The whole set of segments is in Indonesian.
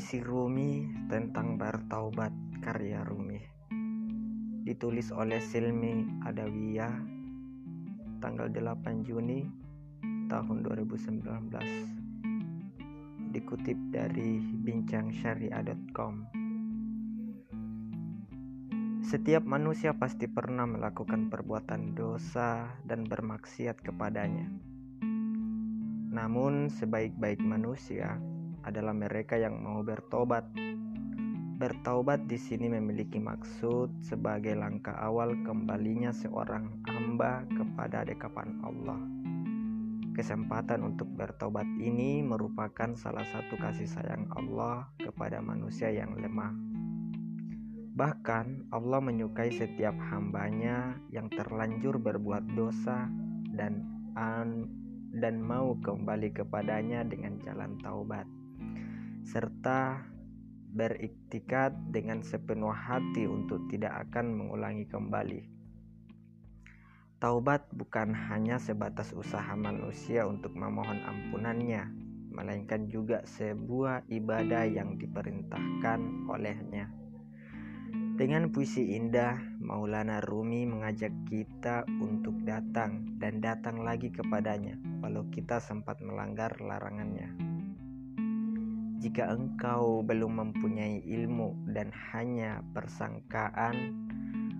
Puisi Rumi tentang bertaubat karya Rumi. Ditulis oleh Silmi Adawiyah Tanggal 8 Juni tahun 2019 Dikutip dari bincangsyariah.com Setiap manusia pasti pernah melakukan perbuatan dosa dan bermaksiat kepadanya. Namun, sebaik-baik manusia, adalah mereka yang mau bertobat. Bertaubat di sini memiliki maksud sebagai langkah awal kembalinya seorang hamba kepada dekapan Allah. Kesempatan untuk bertobat ini merupakan salah satu kasih sayang Allah kepada manusia yang lemah. Bahkan Allah menyukai setiap hambanya yang terlanjur berbuat dosa dan an dan mau kembali kepadanya dengan jalan taubat serta beriktikat dengan sepenuh hati untuk tidak akan mengulangi kembali. Taubat bukan hanya sebatas usaha manusia untuk memohon ampunannya, melainkan juga sebuah ibadah yang diperintahkan olehnya. Dengan puisi indah, Maulana Rumi mengajak kita untuk datang dan datang lagi kepadanya, walau kita sempat melanggar larangannya. Jika engkau belum mempunyai ilmu dan hanya persangkaan,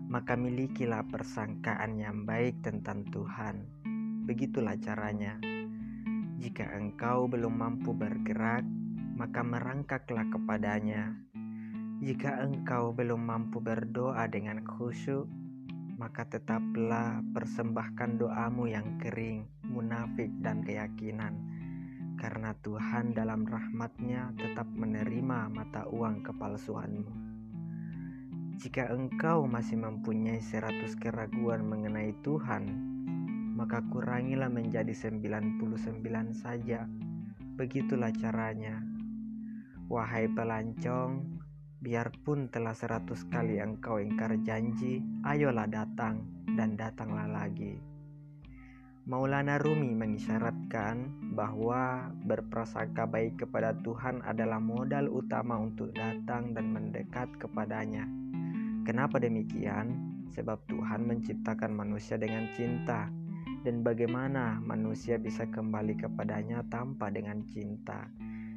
maka milikilah persangkaan yang baik tentang Tuhan. Begitulah caranya. Jika engkau belum mampu bergerak, maka merangkaklah kepadanya. Jika engkau belum mampu berdoa dengan khusyuk, maka tetaplah persembahkan doamu yang kering, munafik, dan keyakinan karena Tuhan dalam rahmatnya tetap menerima mata uang kepalsuanmu. Jika engkau masih mempunyai seratus keraguan mengenai Tuhan, maka kurangilah menjadi 99 saja. Begitulah caranya. Wahai pelancong, biarpun telah seratus kali engkau ingkar janji, ayolah datang dan datanglah lagi. Maulana Rumi mengisyaratkan bahwa berprasangka baik kepada Tuhan adalah modal utama untuk datang dan mendekat kepadanya. Kenapa demikian? Sebab Tuhan menciptakan manusia dengan cinta, dan bagaimana manusia bisa kembali kepadanya tanpa dengan cinta.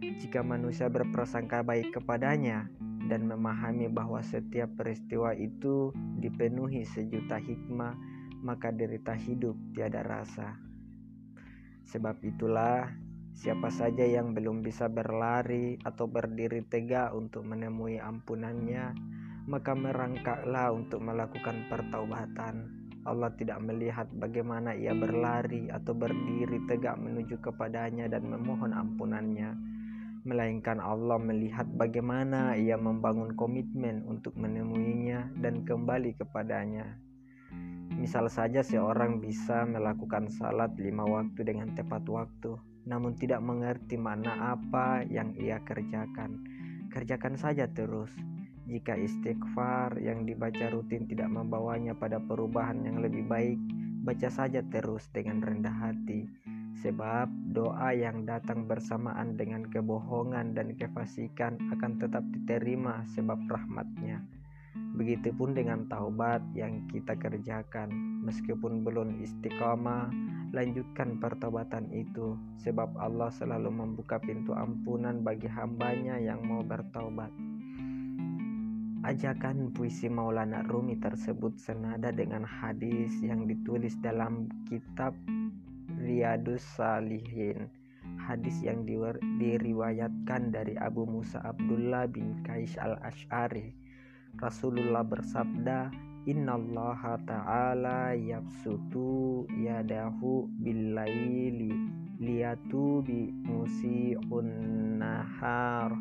Jika manusia berprasangka baik kepadanya dan memahami bahwa setiap peristiwa itu dipenuhi sejuta hikmah maka derita hidup tiada rasa. Sebab itulah, siapa saja yang belum bisa berlari atau berdiri tegak untuk menemui ampunannya, maka merangkaklah untuk melakukan pertaubatan. Allah tidak melihat bagaimana ia berlari atau berdiri tegak menuju kepadanya dan memohon ampunannya, melainkan Allah melihat bagaimana ia membangun komitmen untuk menemuinya dan kembali kepadanya. Misal saja seorang bisa melakukan salat lima waktu dengan tepat waktu, namun tidak mengerti mana apa yang ia kerjakan. Kerjakan saja terus. Jika istighfar yang dibaca rutin tidak membawanya pada perubahan yang lebih baik, baca saja terus dengan rendah hati. Sebab doa yang datang bersamaan dengan kebohongan dan kefasikan akan tetap diterima sebab rahmatnya. Begitupun dengan taubat yang kita kerjakan, meskipun belum istiqamah, lanjutkan pertobatan itu, sebab Allah selalu membuka pintu ampunan bagi hambanya yang mau bertaubat. Ajakan puisi Maulana Rumi tersebut senada dengan hadis yang ditulis dalam kitab Riyadus Salihin. Hadis yang diriwayatkan dari Abu Musa Abdullah bin Kais al-Ash'ari Rasulullah bersabda, Innallaha ta'ala yabsutu yadahu billaili liyatu bi musi'un nahar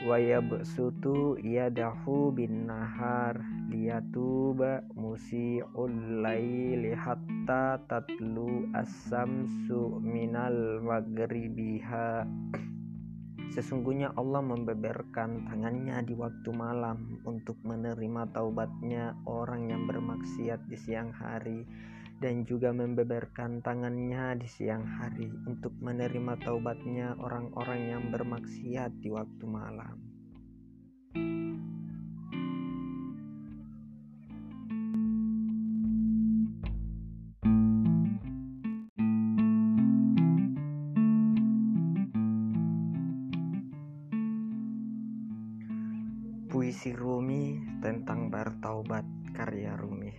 wa yabsutu yadahu bin nahar liyatuba musi'ul laili hatta tatlu as-samsu minal maghribiha Sesungguhnya Allah membeberkan tangannya di waktu malam untuk menerima taubatnya orang yang bermaksiat di siang hari dan juga membeberkan tangannya di siang hari untuk menerima taubatnya orang-orang yang bermaksiat di waktu malam. Tentang bertaubat karya Rumi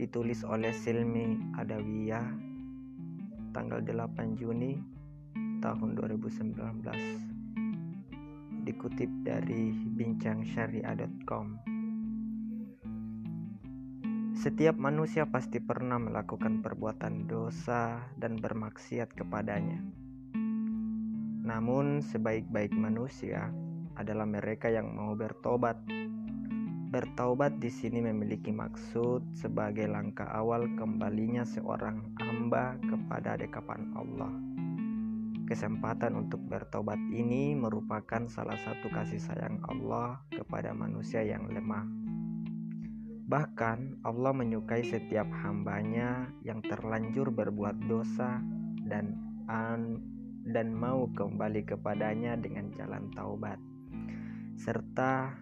ditulis oleh Silmi Adawiyah tanggal 8 Juni tahun 2019 dikutip dari bincangsyariah.com Setiap manusia pasti pernah melakukan perbuatan dosa dan bermaksiat kepadanya. Namun, sebaik-baik manusia, adalah mereka yang mau bertobat. Bertaubat di sini memiliki maksud sebagai langkah awal kembalinya seorang hamba kepada dekapan Allah. Kesempatan untuk bertobat ini merupakan salah satu kasih sayang Allah kepada manusia yang lemah. Bahkan Allah menyukai setiap hambanya yang terlanjur berbuat dosa dan an dan mau kembali kepadanya dengan jalan taubat serta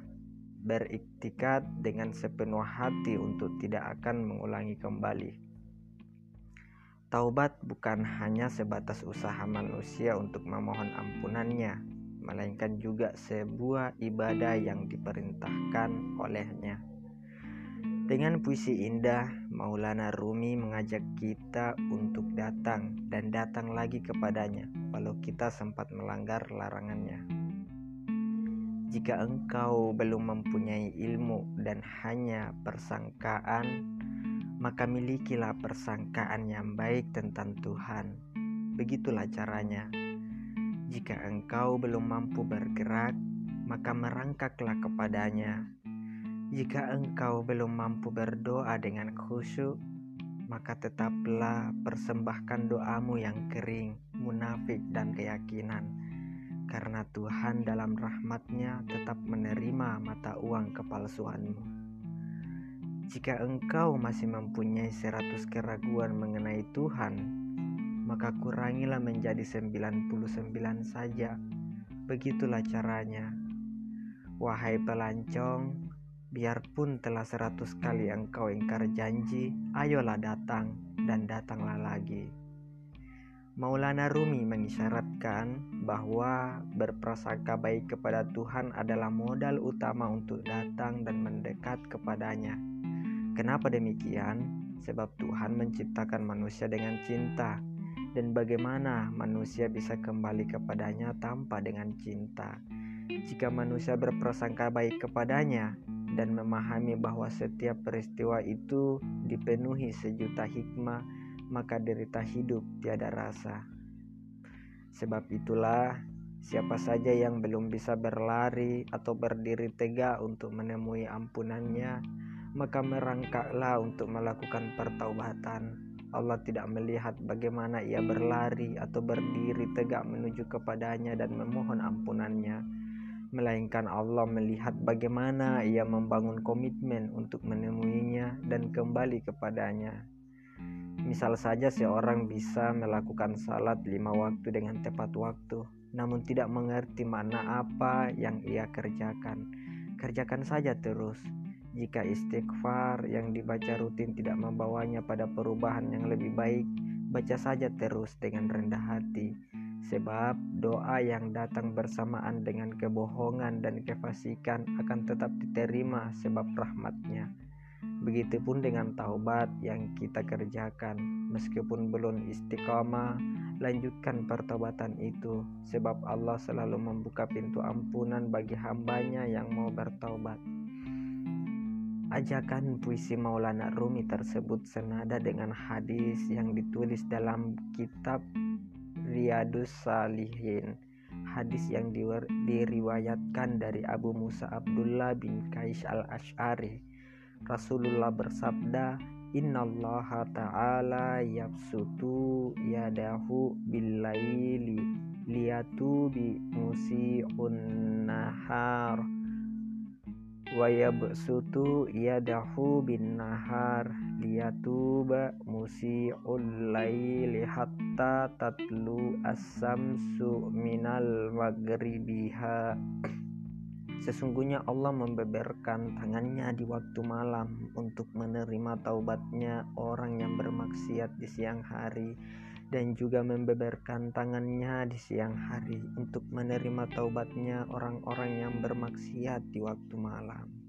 beriktikat dengan sepenuh hati untuk tidak akan mengulangi kembali. Taubat bukan hanya sebatas usaha manusia untuk memohon ampunannya, melainkan juga sebuah ibadah yang diperintahkan olehnya. Dengan puisi indah, Maulana Rumi mengajak kita untuk datang dan datang lagi kepadanya, walau kita sempat melanggar larangannya. Jika engkau belum mempunyai ilmu dan hanya persangkaan, maka milikilah persangkaan yang baik tentang Tuhan. Begitulah caranya. Jika engkau belum mampu bergerak, maka merangkaklah kepadanya. Jika engkau belum mampu berdoa dengan khusyuk, maka tetaplah persembahkan doamu yang kering, munafik, dan keyakinan karena Tuhan dalam rahmatnya tetap menerima mata uang kepalsuanmu. Jika engkau masih mempunyai seratus keraguan mengenai Tuhan, maka kurangilah menjadi 99 saja. Begitulah caranya. Wahai pelancong, biarpun telah seratus kali engkau ingkar janji, ayolah datang dan datanglah lagi. Maulana Rumi mengisyaratkan bahwa berprasangka baik kepada Tuhan adalah modal utama untuk datang dan mendekat kepadanya. Kenapa demikian? Sebab Tuhan menciptakan manusia dengan cinta, dan bagaimana manusia bisa kembali kepadanya tanpa dengan cinta. Jika manusia berprasangka baik kepadanya dan memahami bahwa setiap peristiwa itu dipenuhi sejuta hikmah maka derita hidup tiada rasa. Sebab itulah, siapa saja yang belum bisa berlari atau berdiri tegak untuk menemui ampunannya, maka merangkaklah untuk melakukan pertaubatan. Allah tidak melihat bagaimana ia berlari atau berdiri tegak menuju kepadanya dan memohon ampunannya, melainkan Allah melihat bagaimana ia membangun komitmen untuk menemuinya dan kembali kepadanya. Misal saja seorang bisa melakukan salat lima waktu dengan tepat waktu, namun tidak mengerti makna apa yang ia kerjakan. Kerjakan saja terus. Jika istighfar yang dibaca rutin tidak membawanya pada perubahan yang lebih baik, baca saja terus dengan rendah hati. Sebab doa yang datang bersamaan dengan kebohongan dan kefasikan akan tetap diterima sebab rahmatnya. Begitupun dengan taubat yang kita kerjakan, meskipun belum istiqamah, lanjutkan pertobatan itu, sebab Allah selalu membuka pintu ampunan bagi hambanya yang mau bertaubat. Ajakan puisi Maulana Rumi tersebut senada dengan hadis yang ditulis dalam kitab Riyadus Salihin. Hadis yang diriwayatkan dari Abu Musa Abdullah bin Qais al-Ash'ari Rasulullah bersabda, Innallaha ta'ala yabsutu yadahu billaili liyatu bi musi'un nahar wa yabsutu yadahu bin nahar liyatuba musi'ul laili hatta tatlu as-samsu minal maghribiha Sesungguhnya Allah membeberkan tangannya di waktu malam untuk menerima taubatnya orang yang bermaksiat di siang hari dan juga membeberkan tangannya di siang hari untuk menerima taubatnya orang-orang yang bermaksiat di waktu malam.